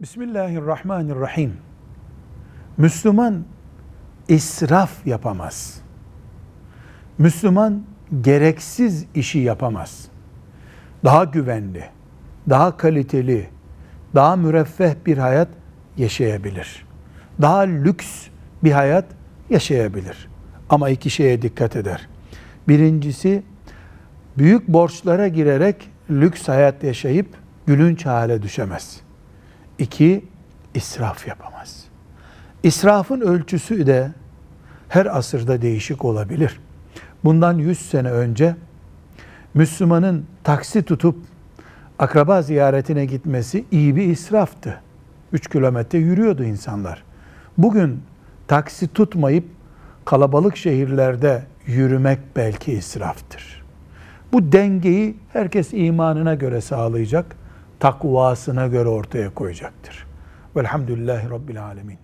Bismillahirrahmanirrahim. Müslüman israf yapamaz. Müslüman gereksiz işi yapamaz. Daha güvenli, daha kaliteli, daha müreffeh bir hayat yaşayabilir. Daha lüks bir hayat yaşayabilir. Ama iki şeye dikkat eder. Birincisi büyük borçlara girerek lüks hayat yaşayıp gülünç hale düşemez. İki, israf yapamaz. İsrafın ölçüsü de her asırda değişik olabilir. Bundan 100 sene önce Müslümanın taksi tutup akraba ziyaretine gitmesi iyi bir israftı. 3 kilometre yürüyordu insanlar. Bugün taksi tutmayıp kalabalık şehirlerde yürümek belki israftır. Bu dengeyi herkes imanına göre sağlayacak, takvasına göre ortaya koyacaktır. Velhamdülillahi Rabbil Alemin.